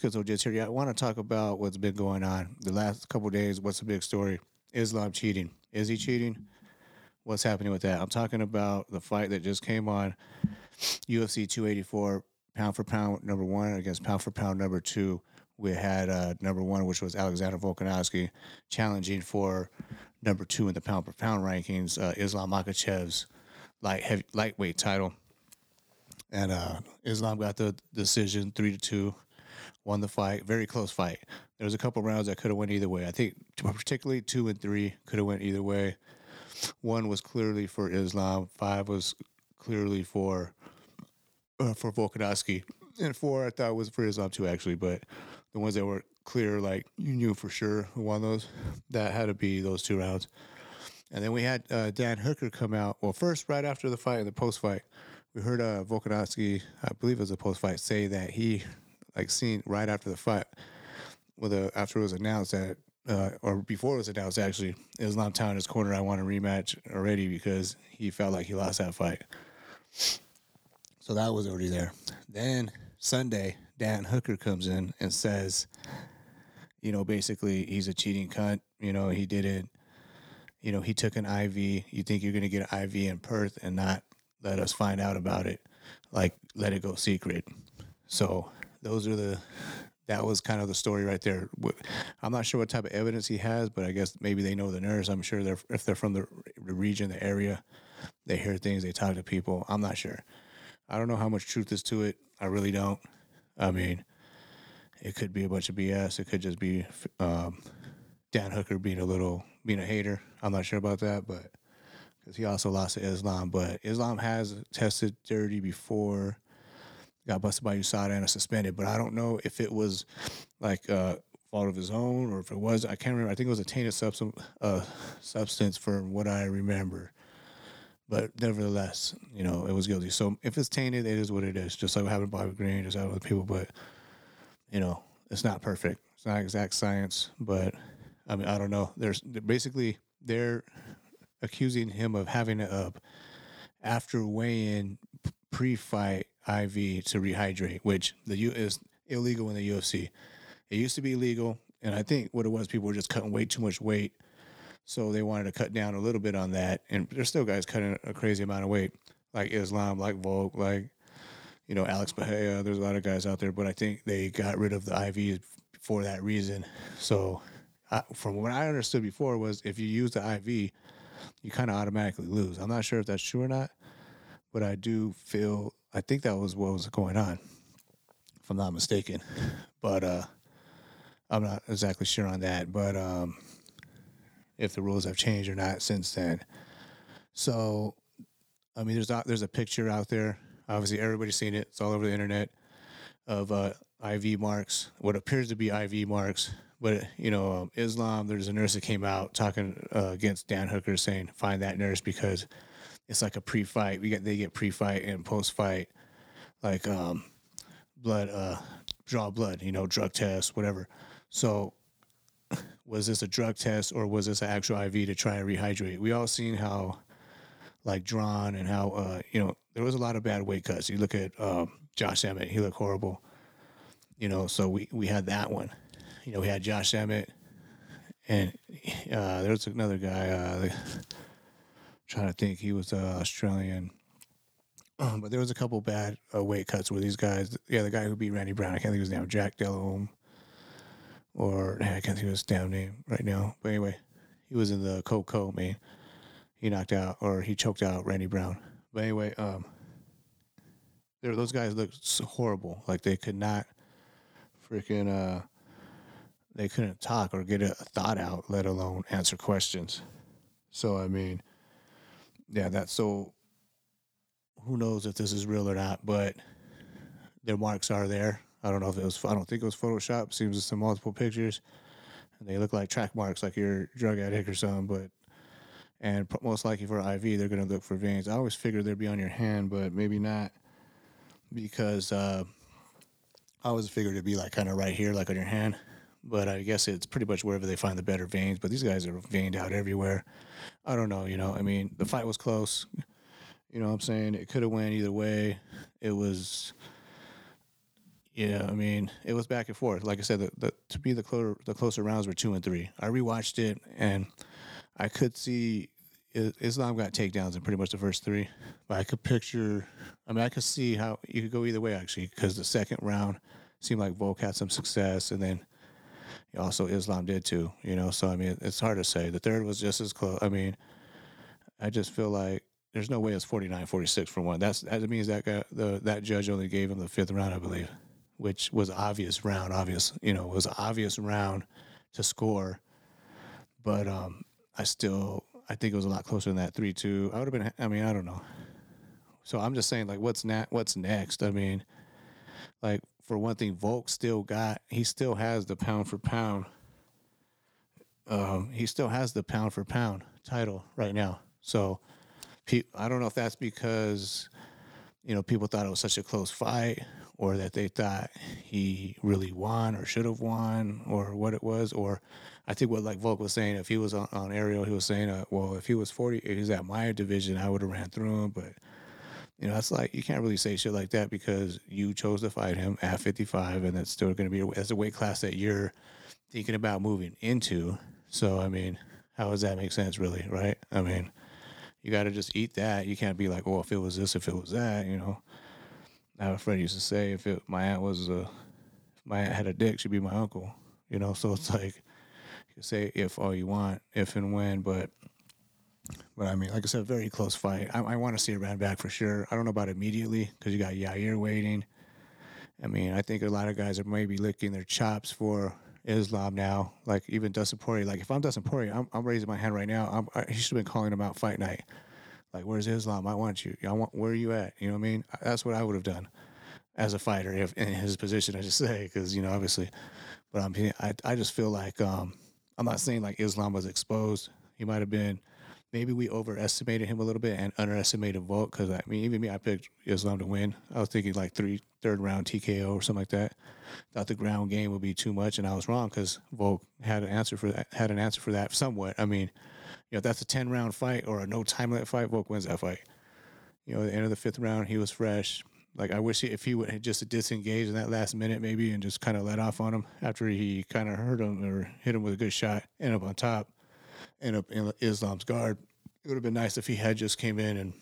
Schizo just here. I want to talk about what's been going on the last couple days. What's the big story? Islam cheating. Is he cheating? What's happening with that? I'm talking about the fight that just came on UFC 284, pound for pound number one against pound for pound number two. We had uh, number one, which was Alexander Volkanovski, challenging for number two in the pound for pound rankings, uh, Islam Makhachev's light heavy, lightweight title. And uh, Islam got the decision three to two, won the fight. Very close fight. There was a couple rounds that could have went either way. I think particularly two and three could have went either way. One was clearly for Islam. Five was clearly for uh, for Volkanovski, and four I thought was for Islam too, actually. But the ones that were clear, like you knew for sure who won those, that had to be those two rounds. And then we had uh, Dan Hooker come out. Well, first, right after the fight the post fight, we heard uh, Volkanovski, I believe it was a post fight, say that he, like, seen right after the fight, with a, after it was announced that, uh, or before it was announced, actually, it was Islam telling his corner, I want a rematch already because he felt like he lost that fight. So that was already there. Then Sunday, Dan Hooker comes in and says, you know, basically he's a cheating cunt. You know, he did it. You know, he took an IV. You think you're going to get an IV in Perth and not let us find out about it? Like, let it go secret. So those are the. That was kind of the story right there. I'm not sure what type of evidence he has, but I guess maybe they know the nurse. I'm sure they're if they're from the region, the area, they hear things, they talk to people. I'm not sure. I don't know how much truth is to it. I really don't. I mean, it could be a bunch of BS. It could just be um, Dan Hooker being a little being a hater. I'm not sure about that, but because he also lost to Islam. But Islam has tested dirty before, got busted by USADA and suspended. But I don't know if it was like a fault of his own or if it was. I can't remember. I think it was a tainted substance, uh, substance from what I remember. But nevertheless, you know, it was guilty. So if it's tainted, it is what it is. Just like what happened to Bobby Green, just like with people. But you know, it's not perfect. It's not exact science. But I mean, I don't know. There's basically they're accusing him of having it up after weigh-in pre-fight IV to rehydrate, which the U is illegal in the UFC. It used to be legal, and I think what it was, people were just cutting way too much weight so they wanted to cut down a little bit on that. And there's still guys cutting a crazy amount of weight, like Islam, like Volk, like, you know, Alex Bahia. There's a lot of guys out there, but I think they got rid of the IVs for that reason. So I, from what I understood before was if you use the IV, you kind of automatically lose. I'm not sure if that's true or not, but I do feel, I think that was what was going on, if I'm not mistaken. But uh, I'm not exactly sure on that. But, um, if the rules have changed or not since then. So, I mean, there's there's a picture out there. Obviously, everybody's seen it. It's all over the internet of uh, IV marks, what appears to be IV marks. But you know, um, Islam. There's a nurse that came out talking uh, against Dan Hooker, saying find that nurse because it's like a pre-fight. We get they get pre-fight and post-fight, like um, blood, uh, draw blood. You know, drug test, whatever. So was this a drug test or was this an actual IV to try and rehydrate? We all seen how like drawn and how uh, you know there was a lot of bad weight cuts. You look at um, Josh Emmett; he looked horrible. You know, so we we had that one. You know, we had Josh Emmett, and uh, there was another guy. Uh, trying to think, he was uh, Australian. Um, but there was a couple bad uh, weight cuts where these guys, yeah, the guy who beat Randy Brown, I can't think of his name, Jack Delhomme or I can't think of his damn name right now. But anyway, he was in the Coco man. He knocked out or he choked out Randy Brown. But anyway, um, there those guys looked horrible. Like they could not freaking uh, they couldn't talk or get a thought out, let alone answer questions. So I mean, yeah, that's so. Who knows if this is real or not? But their marks are there. I don't know if it was. I don't think it was Photoshop. Seems it's some multiple pictures, and they look like track marks, like you're drug addict or something. But and most likely for IV, they're going to look for veins. I always figured they'd be on your hand, but maybe not, because uh, I always figured it'd be like kind of right here, like on your hand. But I guess it's pretty much wherever they find the better veins. But these guys are veined out everywhere. I don't know. You know, I mean, the fight was close. You know what I'm saying? It could have went either way. It was yeah, I mean, it was back and forth. Like I said, the, the, to me the closer the closer rounds were two and three. I rewatched it and I could see Islam got takedowns in pretty much the first three, but I could picture. I mean, I could see how you could go either way actually, because the second round seemed like Volk had some success, and then also Islam did too. You know, so I mean, it's hard to say. The third was just as close. I mean, I just feel like there's no way it's 49-46 for one. That's that means that guy, the that judge only gave him the fifth round, I believe, which was obvious round. Obvious, you know, was obvious round to score, but um, I still I think it was a lot closer than that three two. I would have been. I mean, I don't know. So I'm just saying, like, what's na- What's next? I mean, like for one thing, Volk still got. He still has the pound for pound. Um, he still has the pound for pound title right now. So, I don't know if that's because, you know, people thought it was such a close fight, or that they thought he really won or should have won, or what it was, or I think what like Volk was saying, if he was on, on he was saying, uh, well, if he was 40, if he was at my division, I would have ran through him. But, you know, that's like, you can't really say shit like that because you chose to fight him at 55 and that's still going to be, as a weight class that you're thinking about moving into. So, I mean, how does that make sense, really? Right? I mean, you got to just eat that. You can't be like, oh, if it was this, if it was that, you know. I have a friend used to say, if it, my aunt was a, if my aunt had a dick, she'd be my uncle, you know. So it's like, you say if all you want, if and when, but but I mean, like I said, very close fight. I, I want to see Iran back for sure. I don't know about immediately because you got Yair waiting. I mean, I think a lot of guys are maybe licking their chops for Islam now. Like even Dustin Poirier. Like if I'm Dustin Poirier, I'm, I'm raising my hand right now. I'm, I, he should have been calling him out fight night. Like, where's Islam? I want you. I want. Where are you at? You know what I mean? That's what I would have done as a fighter if in his position. I just say because you know obviously, but I'm. I I just feel like um I'm not saying like Islam was exposed. He might have been. Maybe we overestimated him a little bit and underestimated Volk because I mean, even me, I picked Islam to win. I was thinking like three, third round TKO or something like that. Thought the ground game would be too much, and I was wrong because Volk had an answer for that. Had an answer for that somewhat. I mean, you know, that's a ten round fight or a no time limit fight, Volk wins that fight. You know, at the end of the fifth round, he was fresh. Like I wish he, if he would just disengage in that last minute maybe and just kind of let off on him after he kind of hurt him or hit him with a good shot, end up on top, end up in Islam's guard. It would have been nice if he had just came in and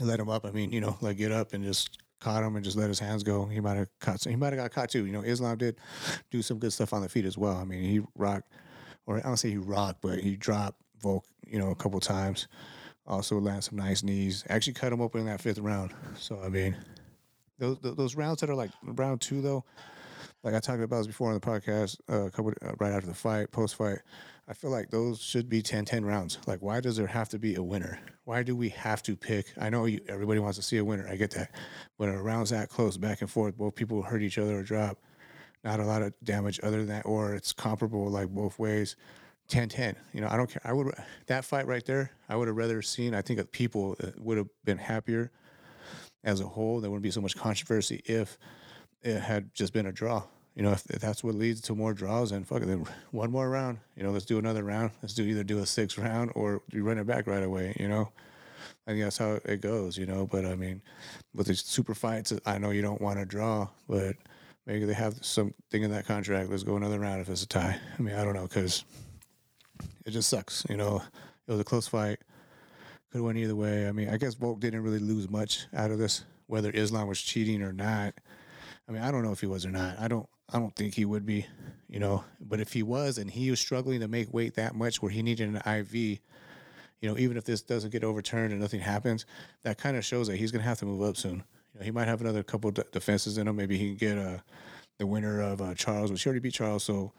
let him up. I mean, you know, like get up and just caught him and just let his hands go. He might have caught. He might have got caught too. You know, Islam did do some good stuff on the feet as well. I mean, he rocked, or I don't say he rocked, but he dropped Volk, you know, a couple times. Also landed some nice knees. Actually cut him open in that fifth round. So I mean, those those rounds that are like round two though, like I talked about this before on the podcast, uh, a couple uh, right after the fight, post fight. I feel like those should be 10-10 rounds. Like, why does there have to be a winner? Why do we have to pick? I know you, everybody wants to see a winner. I get that. When a round's that close, back and forth, both people hurt each other or drop. Not a lot of damage other than that, or it's comparable like both ways. 10-10. You know, I don't care. I would that fight right there. I would have rather seen. I think people uh, would have been happier as a whole. There wouldn't be so much controversy if it had just been a draw. You know, if, if that's what leads to more draws, then fuck it. Then one more round. You know, let's do another round. Let's do either do a six round or you run it back right away. You know, I think that's how it goes. You know, but I mean, with these super fights, I know you don't want to draw, but maybe they have something in that contract. Let's go another round if it's a tie. I mean, I don't know because it just sucks. You know, it was a close fight. Could have went either way. I mean, I guess Volk didn't really lose much out of this, whether Islam was cheating or not. I mean, I don't know if he was or not. I don't. I don't think he would be, you know. But if he was, and he was struggling to make weight that much, where he needed an IV, you know, even if this doesn't get overturned and nothing happens, that kind of shows that he's going to have to move up soon. You know, he might have another couple de- defenses in him. Maybe he can get uh, the winner of uh, Charles, which he already beat Charles. So,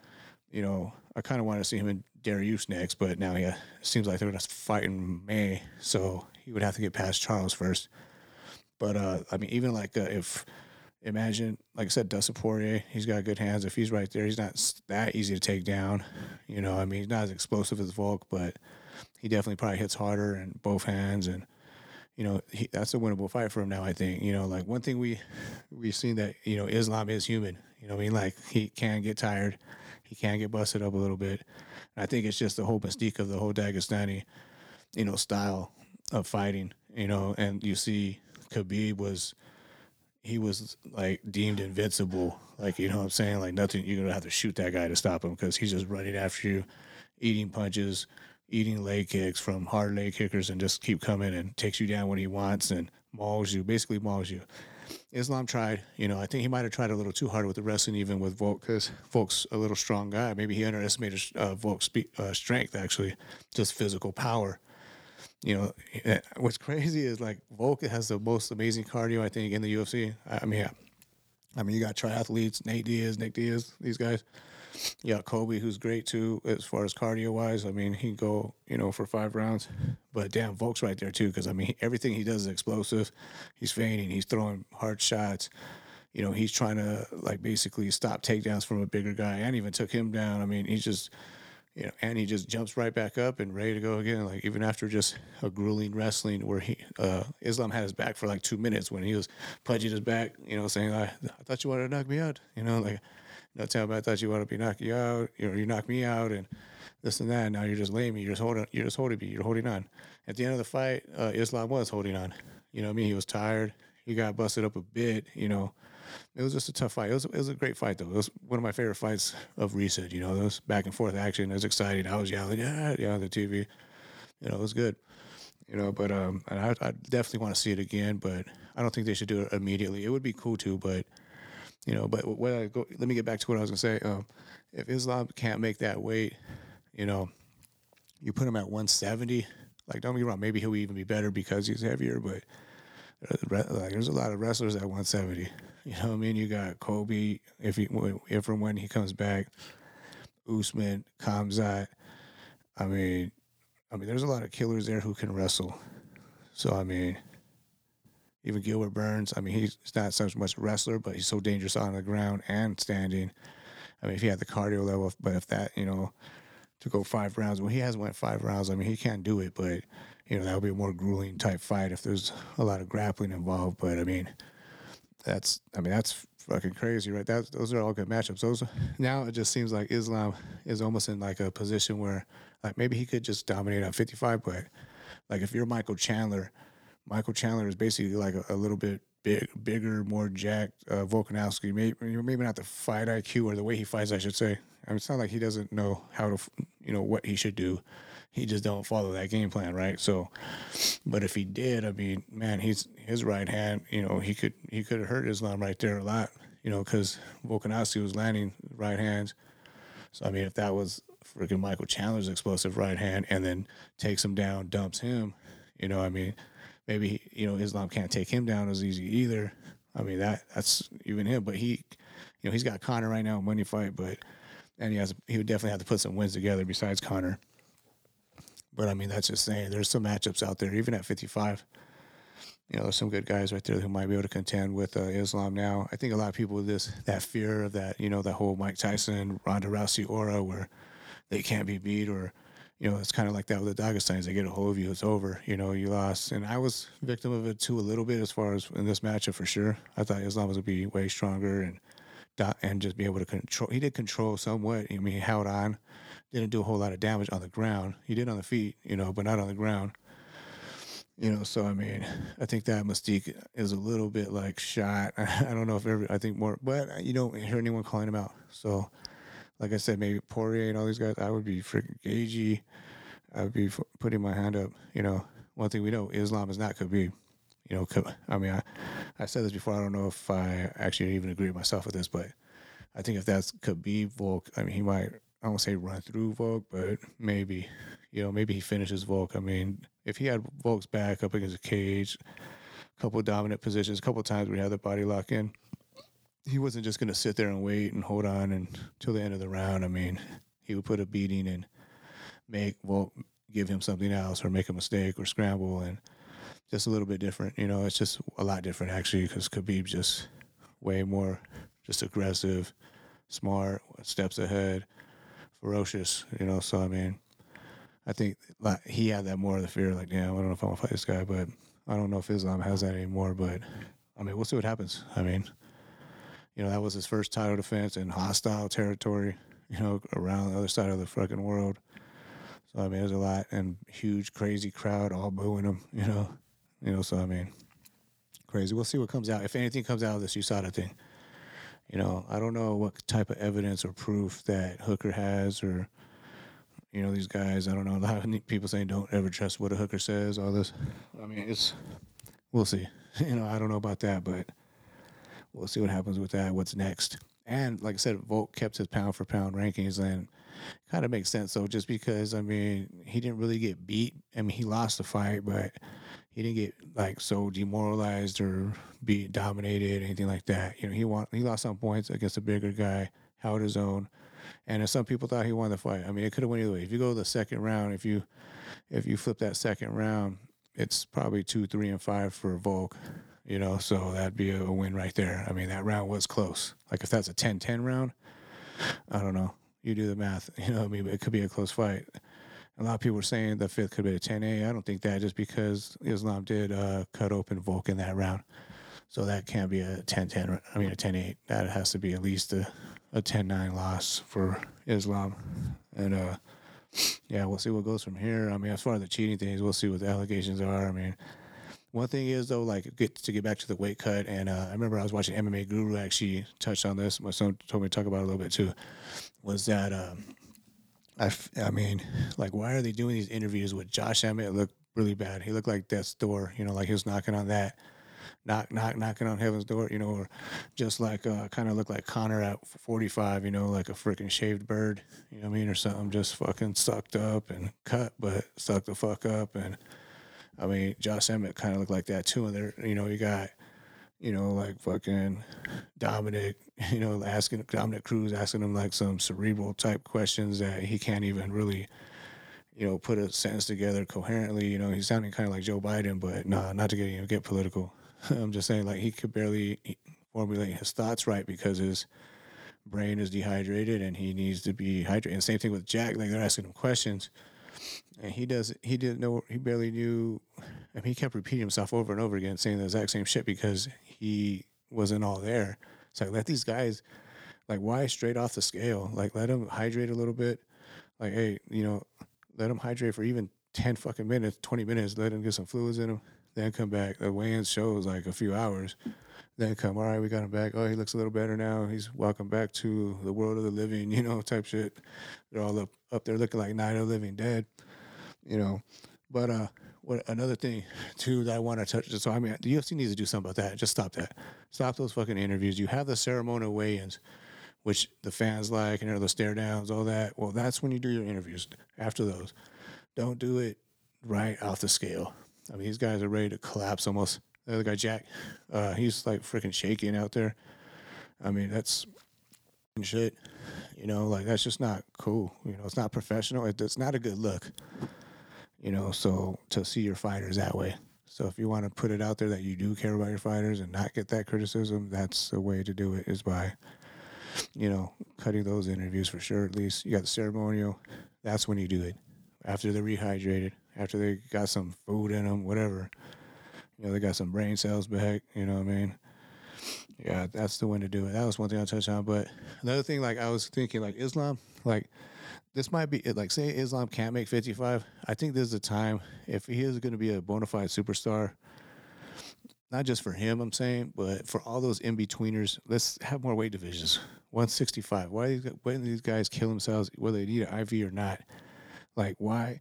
you know, I kind of want to see him in Dariush next, but now he it seems like they're going to fight in May, so he would have to get past Charles first. But uh, I mean, even like uh, if imagine, like I said, Dustin Poirier, he's got good hands. If he's right there, he's not that easy to take down. You know, I mean, he's not as explosive as Volk, but he definitely probably hits harder in both hands and you know he, that's a winnable fight for him now. I think you know like one thing we we've seen that you know Islam is human. You know I mean like he can get tired, he can get busted up a little bit, And I think it's just the whole mystique of the whole Dagestani, you know, style of fighting you know, and you see Khabib was he was like deemed invincible. Like, you know what I'm saying? Like nothing you're gonna have to shoot that guy to stop him because he's just running after you, eating punches, eating leg kicks from hard leg kickers and just keep coming and takes you down when he wants and mauls you, basically mauls you. Islam tried, you know, I think he might have tried a little too hard with the wrestling, even with Volk, because Volk's a little strong guy. Maybe he underestimated uh, Volk's uh, strength, actually, just physical power. You know, eh, what's crazy is like Volk has the most amazing cardio, I think, in the UFC. I mean, yeah. I mean, you got triathletes, Nate Diaz, Nick Diaz, these guys. You got Colby, who's great too, as far as cardio wise. I mean, he go, you know, for five rounds. But damn, Volk's right there too, because I mean, everything he does is explosive. He's feigning, he's throwing hard shots. You know, he's trying to like basically stop takedowns from a bigger guy, and even took him down. I mean, he's just, you know, and he just jumps right back up and ready to go again. Like even after just a grueling wrestling where he uh, Islam had his back for like two minutes when he was punching his back, you know, saying, "I, I thought you wanted to knock me out," you know, like no tell me I thought you wanted to be knocking you out, you know, you knock me out and this and that. Now you're just laying me. You're just holding. You're just holding me. You're holding on. At the end of the fight, uh, Islam was holding on. You know, I mean, he was tired. He got busted up a bit. You know, it was just a tough fight. It was, it was a great fight though. It was one of my favorite fights of recent. You know, was back and forth action. It was exciting. I was yelling, yeah, yeah, on the TV. You know, it was good. You know, but um, and I, I definitely want to see it again. But I don't think they should do it immediately. It would be cool too, but you know, but what I go, let me get back to what I was gonna say. Um, if Islam can't make that weight, you know, you put him at 170. Like, don't me wrong, maybe he'll even be better because he's heavier. But like, there's a lot of wrestlers at 170. You know what I mean? You got Kobe if he if and when he comes back, Usman, Khamzat. I mean, I mean, there's a lot of killers there who can wrestle. So I mean, even Gilbert Burns. I mean, he's not so much wrestler, but he's so dangerous on the ground and standing. I mean, if he had the cardio level, but if that, you know, to go five rounds, well, he has went five rounds. I mean, he can't do it, but you know that would be a more grueling type fight if there's a lot of grappling involved. But I mean, that's I mean that's fucking crazy, right? That those are all good matchups. Those now it just seems like Islam is almost in like a position where like maybe he could just dominate at 55, but like if you're Michael Chandler Michael Chandler is basically like a, a little bit big, bigger, more jacked uh, Volkanovski. Maybe maybe not the fight IQ or the way he fights, I should say. I mean, it's not like he doesn't know how to, you know, what he should do. He just don't follow that game plan, right? So, but if he did, I mean, man, he's his right hand. You know, he could he could have hurt Islam right there a lot. You know, because Volkanovski was landing right hands. So I mean, if that was freaking Michael Chandler's explosive right hand, and then takes him down, dumps him, you know, I mean maybe you know Islam can't take him down as easy either. I mean that that's even him, but he, you know, he's got Conor right now, money fight, but and he has he would definitely have to put some wins together besides Conor. But I mean that's just saying there's some matchups out there even at 55. You know, there's some good guys right there who might be able to contend with uh, Islam now. I think a lot of people with this that fear of that, you know, that whole Mike Tyson, Ronda Rousey aura where they can't be beat or you know, it's kind of like that with the Dagestans. They get a hold of you, it's over. You know, you lost. And I was victim of it too a little bit as far as in this matchup for sure. I thought Islam was going to be way stronger and and just be able to control. He did control somewhat. I mean, he held on, didn't do a whole lot of damage on the ground. He did on the feet, you know, but not on the ground. You know, so I mean, I think that Mystique is a little bit like shot. I don't know if every, I think more, but you don't hear anyone calling him out. So like I said, maybe Poirier and all these guys, I would be freaking Gaethje. I would be f- putting my hand up. You know, one thing we know, Islam is not Khabib. You know, I mean, I, I said this before. I don't know if I actually even agree with myself with this, but I think if that's Khabib Volk, I mean, he might, I won't say run through Volk, but maybe, you know, maybe he finishes Volk. I mean, if he had Volk's back up against a cage, a couple dominant positions, a couple times he had the body lock in, he wasn't just going to sit there and wait and hold on until the end of the round. I mean, he would put a beating and make well give him something else or make a mistake or scramble and just a little bit different. You know, it's just a lot different actually because Khabib just way more just aggressive, smart, steps ahead, ferocious. You know, so I mean, I think like, he had that more of the fear. Like, yeah, I don't know if I'm gonna fight this guy, but I don't know if Islam has that anymore. But I mean, we'll see what happens. I mean you know, that was his first title defense in hostile territory, you know, around the other side of the fucking world. So I mean, there's a lot and huge, crazy crowd all booing him. You know, You know, so I mean, crazy. We'll see what comes out. If anything comes out of this USADA thing, you know, I don't know what type of evidence or proof that Hooker has, or you know, these guys. I don't know. A lot of people saying don't ever trust what a hooker says. All this. I mean, it's. We'll see. You know, I don't know about that, but we'll see what happens with that. What's next? And like I said, Volk kept his pound for pound rankings, and kind of makes sense. So just because I mean, he didn't really get beat. I mean, he lost the fight, but he didn't get like so demoralized or be dominated, anything like that. You know, he won. He lost some points against a bigger guy, held his own, and some people thought he won the fight. I mean, it could have went either way. If you go the second round, if you if you flip that second round, it's probably two, three, and five for Volk. You know, so that'd be a win right there. I mean, that round was close. Like if that's a 10-10 round, I don't know. You do the math. You know, I mean, it could be a close fight. A lot of people were saying the fifth could be a 10A. I don't think that just because Islam did uh, cut open Volk in that round. So that can't be a 10 10. I mean, a 10 8. That has to be at least a, a 10 9 loss for Islam. And uh, yeah, we'll see what goes from here. I mean, as far as the cheating things, we'll see what the allegations are. I mean, one thing is though, like get to get back to the weight cut, and uh, I remember I was watching MMA Guru actually touched on this. My son told me to talk about it a little bit too. Was that um, I, I mean, like, why are they doing these interviews with Josh Emmett? It looked really bad. He looked like death's door, you know, like he was knocking on that, knock, knock, knocking on heaven's door, you know, or just like, uh, kind of looked like Conor at 45, you know, like a freaking shaved bird, you know what I mean, or something, just fucking sucked up and cut, but sucked the fuck up. And I mean, Josh Emmett kind of looked like that too. And there, you know, you got, you know, like fucking Dominick, you know, asking Dominick Cruz asking him like some cerebral type questions that he can't even really, you know, put a sentence together coherently. You know, he's sounding kind of like Joe Biden, but nah, not to get you know, get political. I'm just saying like he could barely formulate his thoughts right because his brain is dehydrated and he needs to be hydrated. And same thing with Jack, like they're asking him questions and he does he didn't know he barely knew mean he kept repeating himself over and over again saying the exact same shit because he wasn't all there. So like let these guys like why straight off the scale? Like let them hydrate a little bit. Like hey, you know, let them hydrate for even 10 fucking minutes, 20 minutes, let them get some fluids in them, then come back. The weigh-in shows like a few hours. Then come, all right, we got him back. Oh, he looks a little better now. He's welcome back to the world of the living, you know, type shit. They're all up, up there looking like Night of the Living Dead you know. But uh, what another thing too that I want to touch. So I mean, the UFC needs to do something about that. Just stop that. Stop those fucking interviews. You have the ceremonial weigh-ins, which the fans like, and you know, the stare downs, all that. Well, that's when you do your interviews. After those, don't do it right off the scale. I mean, these guys are ready to collapse almost. The other guy, Jack, uh, he's like freaking shaking out there. I mean, that's shit. You know, like that's just not cool. You know, it's not professional. it's not a good look you know, so to see your fighters that way. So if you want to put it out there that you do care about your fighters and not get that criticism, that's the way to do it is by, you know, cutting those interviews for sure. At least you got the ceremonial. That's when you do it. After they're rehydrated, after they got some food in them, whatever. You know, they got some brain cells back. You know what I mean? Yeah, that's the way to do it. That was one thing I touched on. But another thing, like I was thinking, like Islam, like this might be like say Islam can't make 55. I think this is the time if he is going to be a bona fide superstar, not just for him, I'm saying, but for all those in betweeners. Let's have more weight divisions. 165. Why do these guys kill themselves whether they need an IV or not? Like why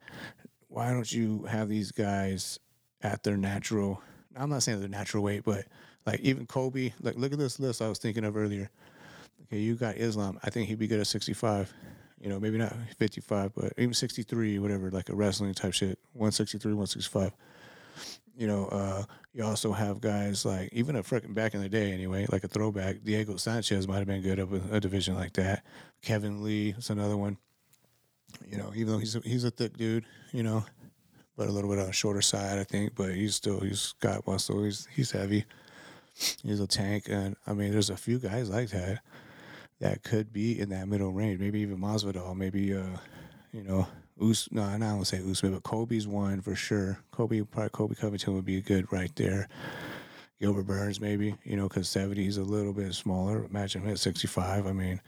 why don't you have these guys at their natural? I'm not saying their natural weight, but like even Kobe, Like look at this list I was thinking of earlier. Okay, you got Islam. I think he'd be good at 65 you know, maybe not 55, but even 63, whatever, like a wrestling type shit, 163, 165. You know, uh, you also have guys like, even a freaking back in the day anyway, like a throwback, Diego Sanchez might have been good up a, a division like that. Kevin Lee is another one. You know, even though he's a, he's a thick dude, you know, but a little bit on the shorter side, I think. But he's still he's got muscle. He's he's heavy. He's a tank, and I mean, there's a few guys like that that could be in that middle range. Maybe even Masvidal. Maybe uh, you know, Us. No, I don't say Usman, but Kobe's one for sure. Kobe, probably Colby Covington would be good right there. Gilbert Burns, maybe you know, because seventy is a little bit smaller. Imagine him at sixty-five. I mean,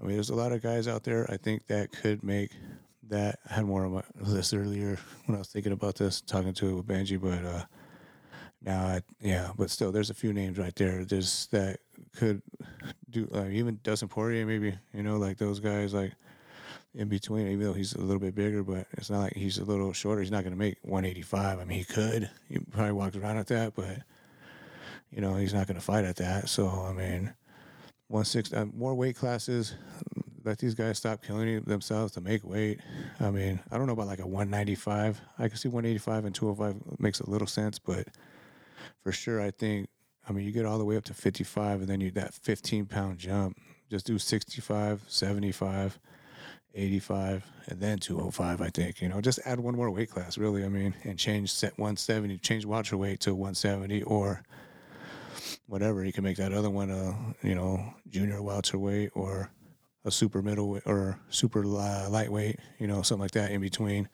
I mean, there's a lot of guys out there. I think that could make that. I had more of my list earlier when I was thinking about this, talking to it with Benji, but uh, Now, I, yeah, but still, there's a few names right there. There's that could do like even Dustin Poirier, maybe you know, like those guys, like in between. Even though he's a little bit bigger, but it's not like he's a little shorter. He's not going to make 185. I mean, he could. He probably walks around at that, but you know, he's not going to fight at that. So I mean, one six uh, more weight classes. Let these guys stop killing themselves to make weight. I mean, I don't know about like a 195. I can see 185 and 205 makes a little sense, but for sure, I think. I mean, you get all the way up to 55, and then you that 15 pound jump. Just do 65, 75, 85, and then 205. I think you know, just add one more weight class. Really, I mean, and change set 170, change welterweight weight to 170, or whatever. You can make that other one a you know junior welterweight or a super middleweight or super uh, lightweight. You know, something like that in between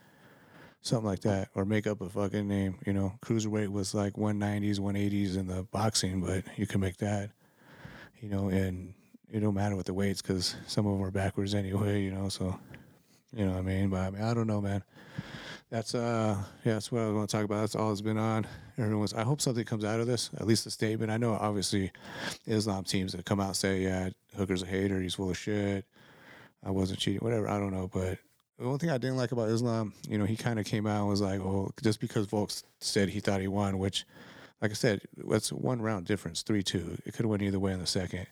something like that, or make up a fucking name. You know, cruiserweight was like 190s, 180s in the boxing, but you can make that. You know, and it don't matter what the weights because some of them are backwards anyway. You know, so you know what I mean. But I mean, I don't know, man. That's uh, yeah, that's what I going to talk about. That's all it's been on. Everyone's. I hope something comes out of this. At least a statement. I know, obviously, Islam teams that come out and say, "Yeah, Hooker's a hater. He's full of shit. I wasn't cheating. Whatever. I don't know, but the one thing I didn't like about Islam, you know, he kind of came out and was like, "Well, just because Volks said he thought he won," which, like I said, that's one round difference, three two. It could have went either way in the second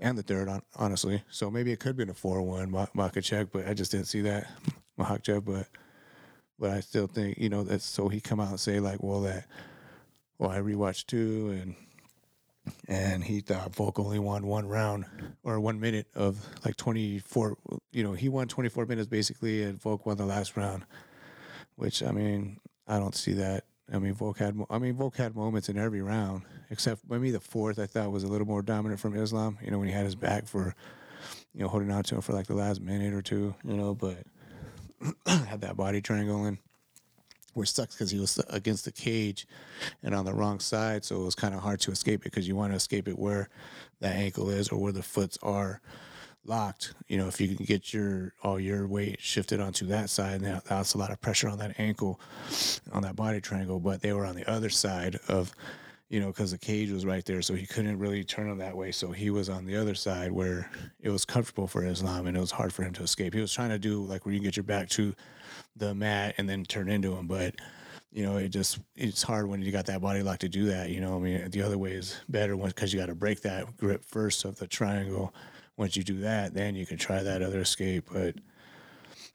and the third, honestly. So maybe it could have been a four one Makhachev, but I just didn't see that Makhachev. But but I still think you know that. So he come out and say like, "Well, that well, I rewatched two and." And he thought Volk only won one round or one minute of like 24. You know, he won 24 minutes basically, and Volk won the last round. Which I mean, I don't see that. I mean, Volk had. I mean, Volk had moments in every round, except maybe the fourth. I thought was a little more dominant from Islam. You know, when he had his back for, you know, holding on to him for like the last minute or two. You know, but had that body triangle and which sucks because he was against the cage and on the wrong side, so it was kind of hard to escape it because you want to escape it where the ankle is or where the foots are locked. You know, if you can get your all your weight shifted onto that side, that, that's a lot of pressure on that ankle, on that body triangle. But they were on the other side of, you know, because the cage was right there, so he couldn't really turn them that way. So he was on the other side where it was comfortable for Islam and it was hard for him to escape. He was trying to do like where you get your back to the mat and then turn into him. But you know, it just it's hard when you got that body lock to do that. You know, I mean, the other way is better because you got to break that grip first of the triangle. Once you do that, then you can try that other escape. But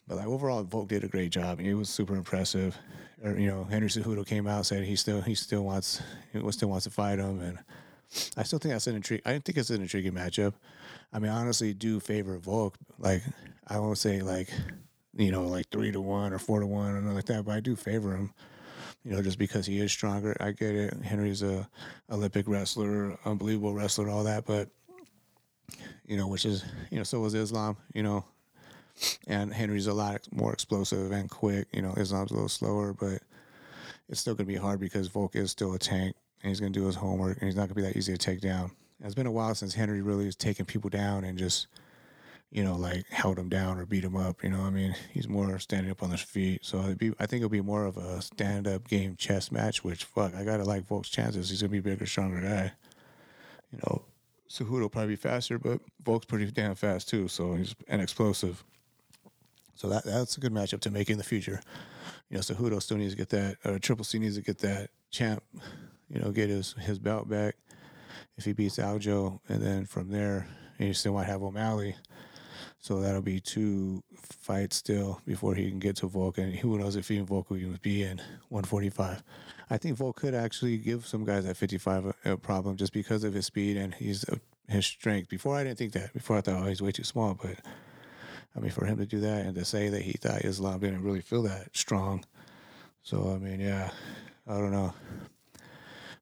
but like overall, Volk did a great job. It was super impressive. Or, you know, Henry Cejudo came out said he still he still wants he still wants to fight him, and I still think that's an intrigue. I think it's an intriguing matchup. I mean, honestly do favor Volk. Like I won't say like you know, like three to one or four to one or like that. But I do favor him, you know, just because he is stronger. I get it. Henry's a Olympic wrestler, unbelievable wrestler, all that. But you know, which is you know, so was Islam. You know, and Henry's a lot more explosive and quick. You know, Islam's a little slower, but it's still gonna be hard because Volk is still a tank and he's gonna do his homework and he's not gonna be that easy to take down. It's been a while since Henry really has taken people down and just you know, like held him down or beat him up. You know, I mean, he's more standing up on his feet. So be, I think it'll be more of a stand up game chess match. Which fuck, I gotta like Volk's chances. He's gonna be a bigger, stronger guy. You know, Cejudo will probably be faster, but Volk's pretty damn fast too. So he's an explosive. So that that's a good matchup to make in the future. You know, Cejudo still needs to get that. Or Triple C needs to get that champ. You know, get his his belt back if he beats Aljo, and then from there, you still might have O'Malley so that'll be two fights still before he can get to Volk. And who knows if even Volk will even be in 145. I think Volk could actually give some guys at 55 a, a problem just because of his speed and he's uh, his strength. Before I didn't think that. Before I thought, oh, he's way too small. But I mean, for him to do that and to say that he thought Islam didn't really feel that strong. So I mean, yeah, I don't know.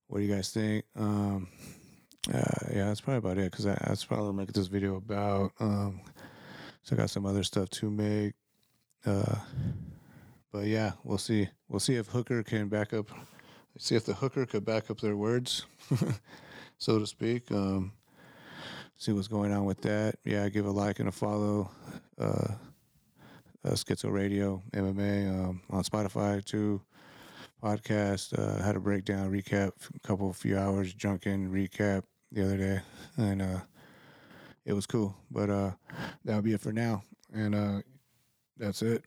What do you guys think? Um, uh, yeah, that's probably about it because that's probably make this video about. Um, I got some other stuff to make. Uh, but yeah, we'll see. We'll see if Hooker can back up. See if the Hooker could back up their words, so to speak. Um, see what's going on with that. Yeah, give a like and a follow. Uh, uh, Schizo Radio MMA um, on Spotify too. podcast. Uh, had a breakdown, recap, a couple of few hours, drunken recap the other day, and uh, it was cool. But uh, that'll be it for now, and uh, that's it.